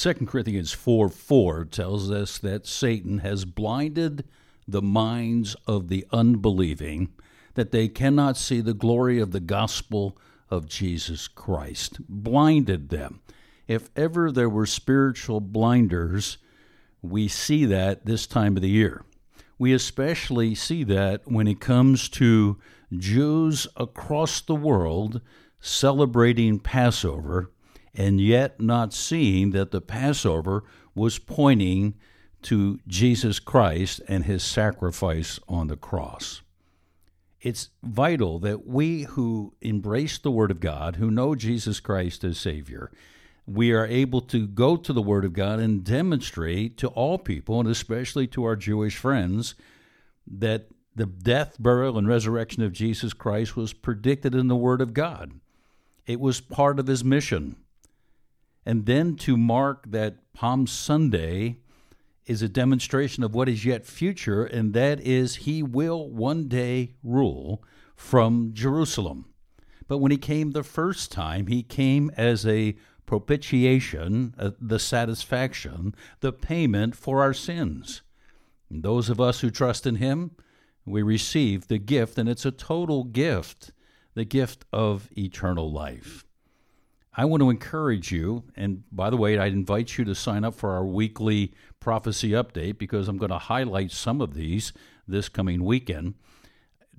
2 Corinthians 4 4 tells us that Satan has blinded the minds of the unbelieving, that they cannot see the glory of the gospel of Jesus Christ. Blinded them. If ever there were spiritual blinders, we see that this time of the year. We especially see that when it comes to Jews across the world celebrating Passover and yet not seeing that the Passover was pointing to Jesus Christ and his sacrifice on the cross. It's vital that we who embrace the Word of God, who know Jesus Christ as Savior, we are able to go to the Word of God and demonstrate to all people, and especially to our Jewish friends, that the death, burial, and resurrection of Jesus Christ was predicted in the Word of God. It was part of his mission. And then to mark that Palm Sunday is a demonstration of what is yet future, and that is he will one day rule from Jerusalem. But when he came the first time, he came as a propitiation, uh, the satisfaction, the payment for our sins. And those of us who trust in him, we receive the gift, and it's a total gift the gift of eternal life. I want to encourage you, and by the way, I'd invite you to sign up for our weekly prophecy update because I'm going to highlight some of these this coming weekend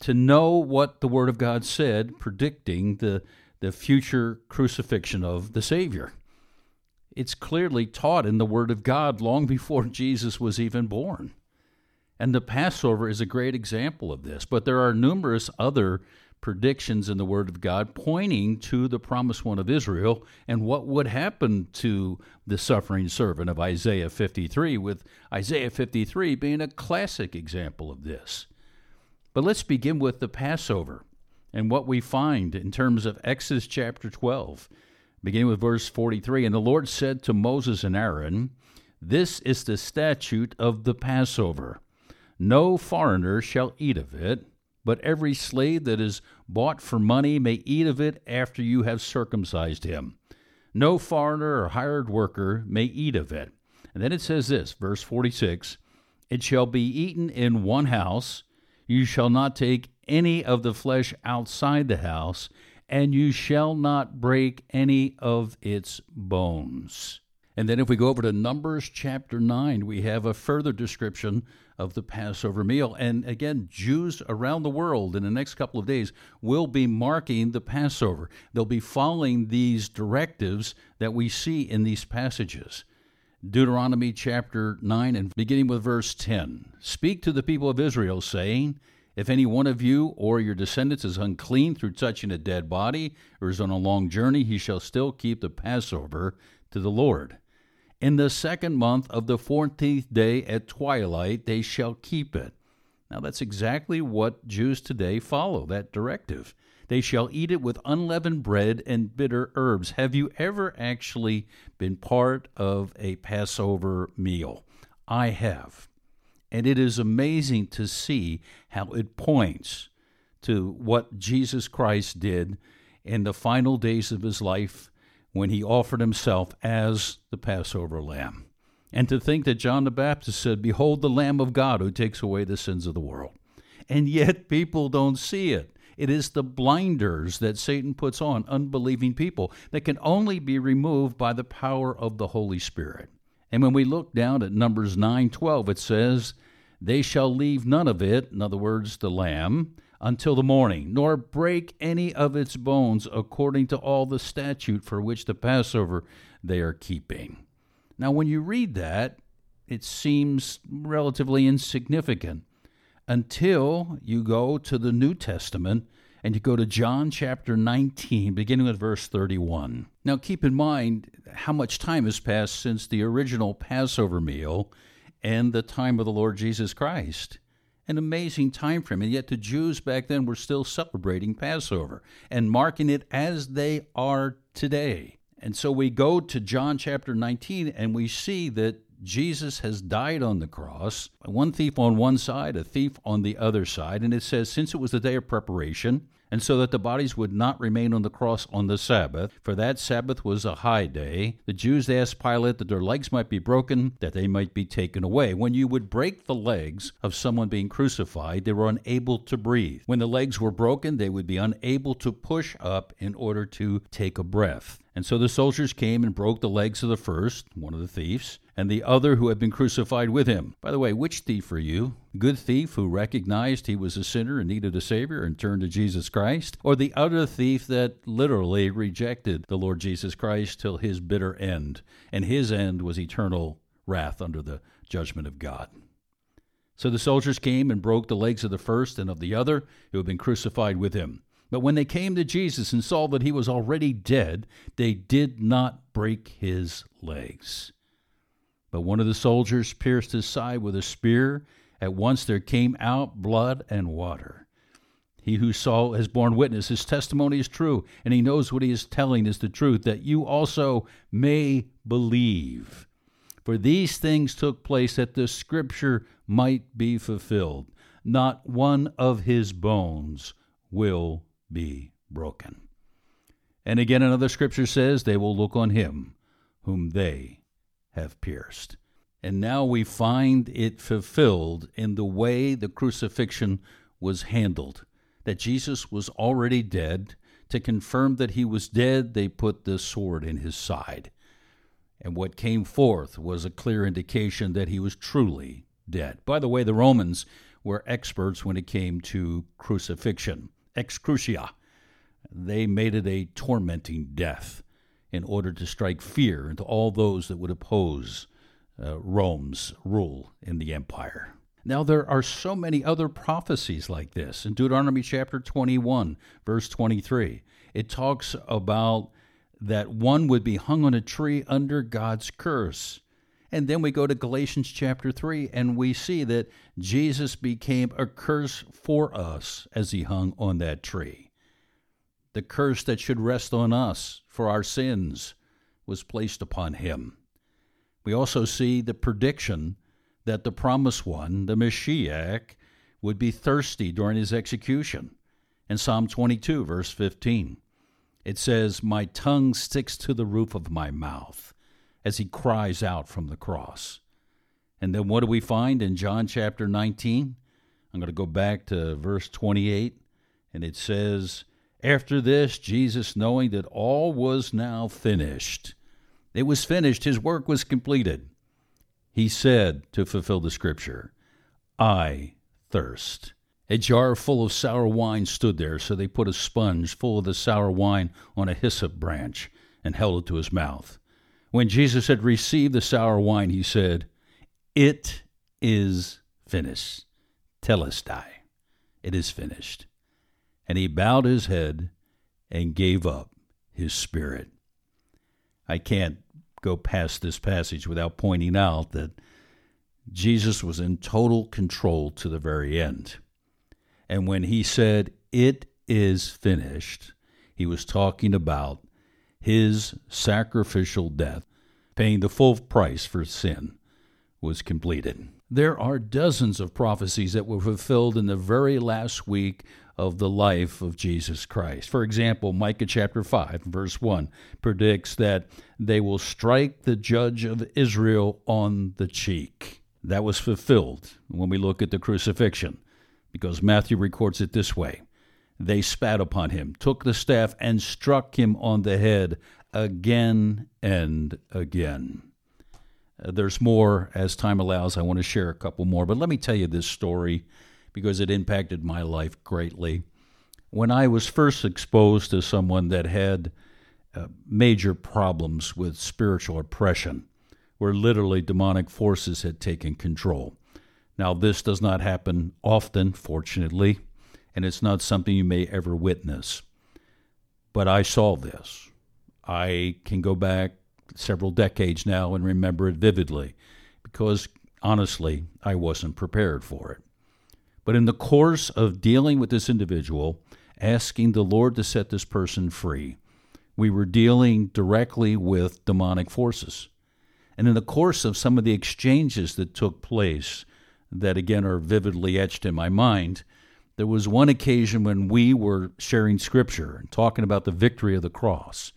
to know what the Word of God said predicting the, the future crucifixion of the Savior. It's clearly taught in the Word of God long before Jesus was even born. And the Passover is a great example of this, but there are numerous other predictions in the Word of God pointing to the promised one of Israel and what would happen to the suffering servant of Isaiah 53, with Isaiah 53 being a classic example of this. But let's begin with the Passover and what we find in terms of Exodus chapter 12, beginning with verse 43. And the Lord said to Moses and Aaron, This is the statute of the Passover. No foreigner shall eat of it but every slave that is bought for money may eat of it after you have circumcised him. No foreigner or hired worker may eat of it. And then it says this, verse 46 It shall be eaten in one house. You shall not take any of the flesh outside the house, and you shall not break any of its bones. And then if we go over to Numbers chapter 9, we have a further description of the Passover meal. And again, Jews around the world in the next couple of days will be marking the Passover. They'll be following these directives that we see in these passages. Deuteronomy chapter 9 and beginning with verse 10. Speak to the people of Israel, saying, If any one of you or your descendants is unclean through touching a dead body or is on a long journey, he shall still keep the Passover to the Lord. In the second month of the fourteenth day at twilight, they shall keep it. Now, that's exactly what Jews today follow, that directive. They shall eat it with unleavened bread and bitter herbs. Have you ever actually been part of a Passover meal? I have. And it is amazing to see how it points to what Jesus Christ did in the final days of his life when he offered himself as the Passover lamb. And to think that John the Baptist said, Behold the Lamb of God who takes away the sins of the world. And yet people don't see it. It is the blinders that Satan puts on unbelieving people that can only be removed by the power of the Holy Spirit. And when we look down at Numbers 9:12 it says, "They shall leave none of it, in other words, the lamb, until the morning, nor break any of its bones according to all the statute for which the Passover they are keeping. Now, when you read that, it seems relatively insignificant until you go to the New Testament and you go to John chapter 19, beginning with verse 31. Now, keep in mind how much time has passed since the original Passover meal and the time of the Lord Jesus Christ an amazing time frame. And yet the Jews back then were still celebrating Passover and marking it as they are today. And so we go to John chapter 19 and we see that Jesus has died on the cross, one thief on one side, a thief on the other side. And it says, Since it was the day of preparation, and so that the bodies would not remain on the cross on the Sabbath, for that Sabbath was a high day, the Jews asked Pilate that their legs might be broken, that they might be taken away. When you would break the legs of someone being crucified, they were unable to breathe. When the legs were broken, they would be unable to push up in order to take a breath. And so the soldiers came and broke the legs of the first, one of the thieves, and the other who had been crucified with him. By the way, which thief are you? Good thief who recognized he was a sinner and needed a Savior and turned to Jesus Christ? Or the other thief that literally rejected the Lord Jesus Christ till his bitter end? And his end was eternal wrath under the judgment of God. So the soldiers came and broke the legs of the first and of the other who had been crucified with him. But when they came to Jesus and saw that he was already dead, they did not break his legs. But one of the soldiers pierced his side with a spear. At once there came out blood and water. He who saw has borne witness. His testimony is true, and he knows what he is telling is the truth, that you also may believe. For these things took place that the scripture might be fulfilled. Not one of his bones will be broken. And again, another scripture says, They will look on him whom they have pierced. And now we find it fulfilled in the way the crucifixion was handled. That Jesus was already dead. To confirm that he was dead, they put the sword in his side. And what came forth was a clear indication that he was truly dead. By the way, the Romans were experts when it came to crucifixion excrucia. They made it a tormenting death in order to strike fear into all those that would oppose uh, Rome's rule in the empire. Now, there are so many other prophecies like this. In Deuteronomy chapter 21, verse 23, it talks about that one would be hung on a tree under God's curse. And then we go to Galatians chapter 3, and we see that Jesus became a curse for us as he hung on that tree. The curse that should rest on us for our sins was placed upon him. We also see the prediction that the promised one, the Messiah, would be thirsty during his execution. In Psalm 22, verse 15, it says, My tongue sticks to the roof of my mouth as he cries out from the cross. And then what do we find in John chapter 19? I'm going to go back to verse 28, and it says, After this, Jesus, knowing that all was now finished, it was finished, his work was completed. He said, to fulfill the scripture, I thirst. A jar full of sour wine stood there, so they put a sponge full of the sour wine on a hyssop branch and held it to his mouth. When Jesus had received the sour wine, he said, It is finished. Tetelestai. It is finished. And he bowed his head and gave up his spirit. I can't go past this passage without pointing out that Jesus was in total control to the very end. And when he said, It is finished, he was talking about his sacrificial death, paying the full price for sin, was completed. There are dozens of prophecies that were fulfilled in the very last week of the life of Jesus Christ. For example, Micah chapter 5, verse 1 predicts that they will strike the judge of Israel on the cheek. That was fulfilled when we look at the crucifixion, because Matthew records it this way they spat upon him, took the staff, and struck him on the head again and again. Uh, there's more as time allows. I want to share a couple more, but let me tell you this story because it impacted my life greatly. When I was first exposed to someone that had uh, major problems with spiritual oppression, where literally demonic forces had taken control. Now, this does not happen often, fortunately and it's not something you may ever witness. But I saw this. I can go back several decades now and remember it vividly because honestly, I wasn't prepared for it. But in the course of dealing with this individual, asking the Lord to set this person free, we were dealing directly with demonic forces. And in the course of some of the exchanges that took place, that again are vividly etched in my mind, there was one occasion when we were sharing scripture and talking about the victory of the cross.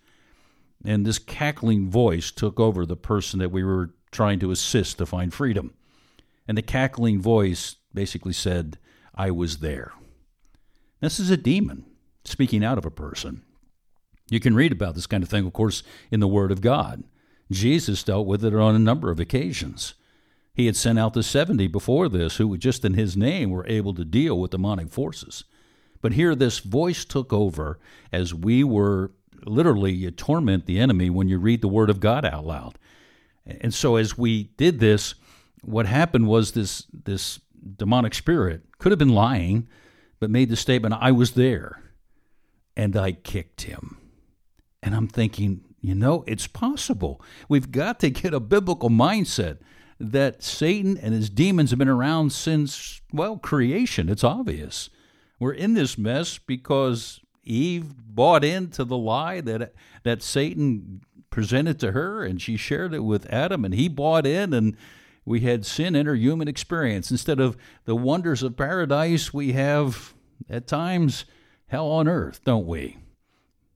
And this cackling voice took over the person that we were trying to assist to find freedom. And the cackling voice basically said, I was there. This is a demon speaking out of a person. You can read about this kind of thing, of course, in the Word of God. Jesus dealt with it on a number of occasions. He had sent out the 70 before this, who just in his name were able to deal with demonic forces. But here, this voice took over as we were literally, you torment the enemy when you read the Word of God out loud. And so, as we did this, what happened was this, this demonic spirit could have been lying, but made the statement, I was there and I kicked him. And I'm thinking, you know, it's possible. We've got to get a biblical mindset that Satan and his demons have been around since, well, creation. It's obvious. We're in this mess because Eve bought into the lie that that Satan presented to her and she shared it with Adam and he bought in and we had sin enter human experience. Instead of the wonders of paradise, we have at times hell on earth, don't we?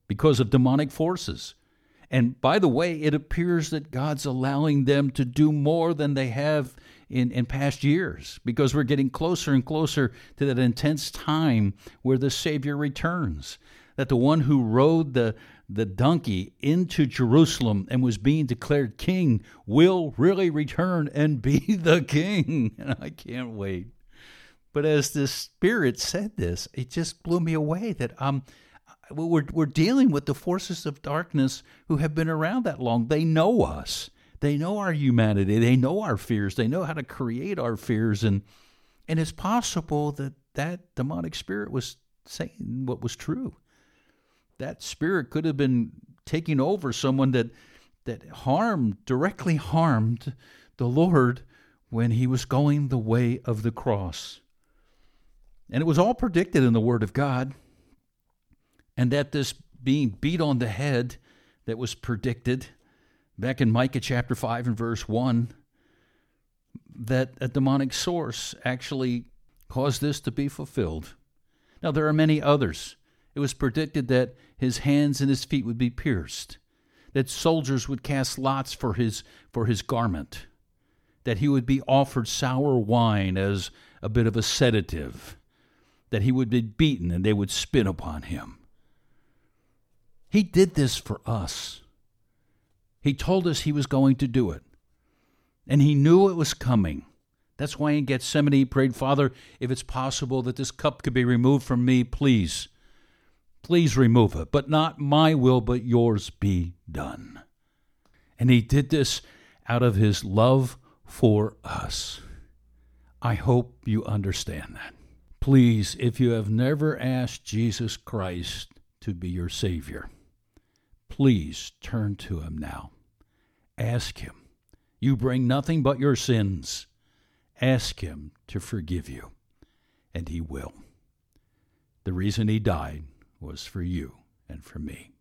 Because of demonic forces. And by the way, it appears that God's allowing them to do more than they have in, in past years because we're getting closer and closer to that intense time where the Savior returns. That the one who rode the, the donkey into Jerusalem and was being declared king will really return and be the king. And I can't wait. But as the Spirit said this, it just blew me away that um, we're, we're dealing with the forces of darkness who have been around that long. They know us. They know our humanity. They know our fears. They know how to create our fears. And, and it's possible that that demonic spirit was saying what was true. That spirit could have been taking over someone that, that harmed, directly harmed the Lord when he was going the way of the cross. And it was all predicted in the Word of God. And that this being beat on the head that was predicted back in Micah chapter 5 and verse 1, that a demonic source actually caused this to be fulfilled. Now, there are many others. It was predicted that his hands and his feet would be pierced, that soldiers would cast lots for his, for his garment, that he would be offered sour wine as a bit of a sedative that he would be beaten and they would spit upon him. He did this for us. He told us he was going to do it. And he knew it was coming. That's why in Gethsemane he prayed, Father, if it's possible that this cup could be removed from me, please, please remove it. But not my will, but yours be done. And he did this out of his love for us. I hope you understand that. Please, if you have never asked Jesus Christ to be your Savior, please turn to Him now. Ask Him. You bring nothing but your sins. Ask Him to forgive you, and He will. The reason He died was for you and for me.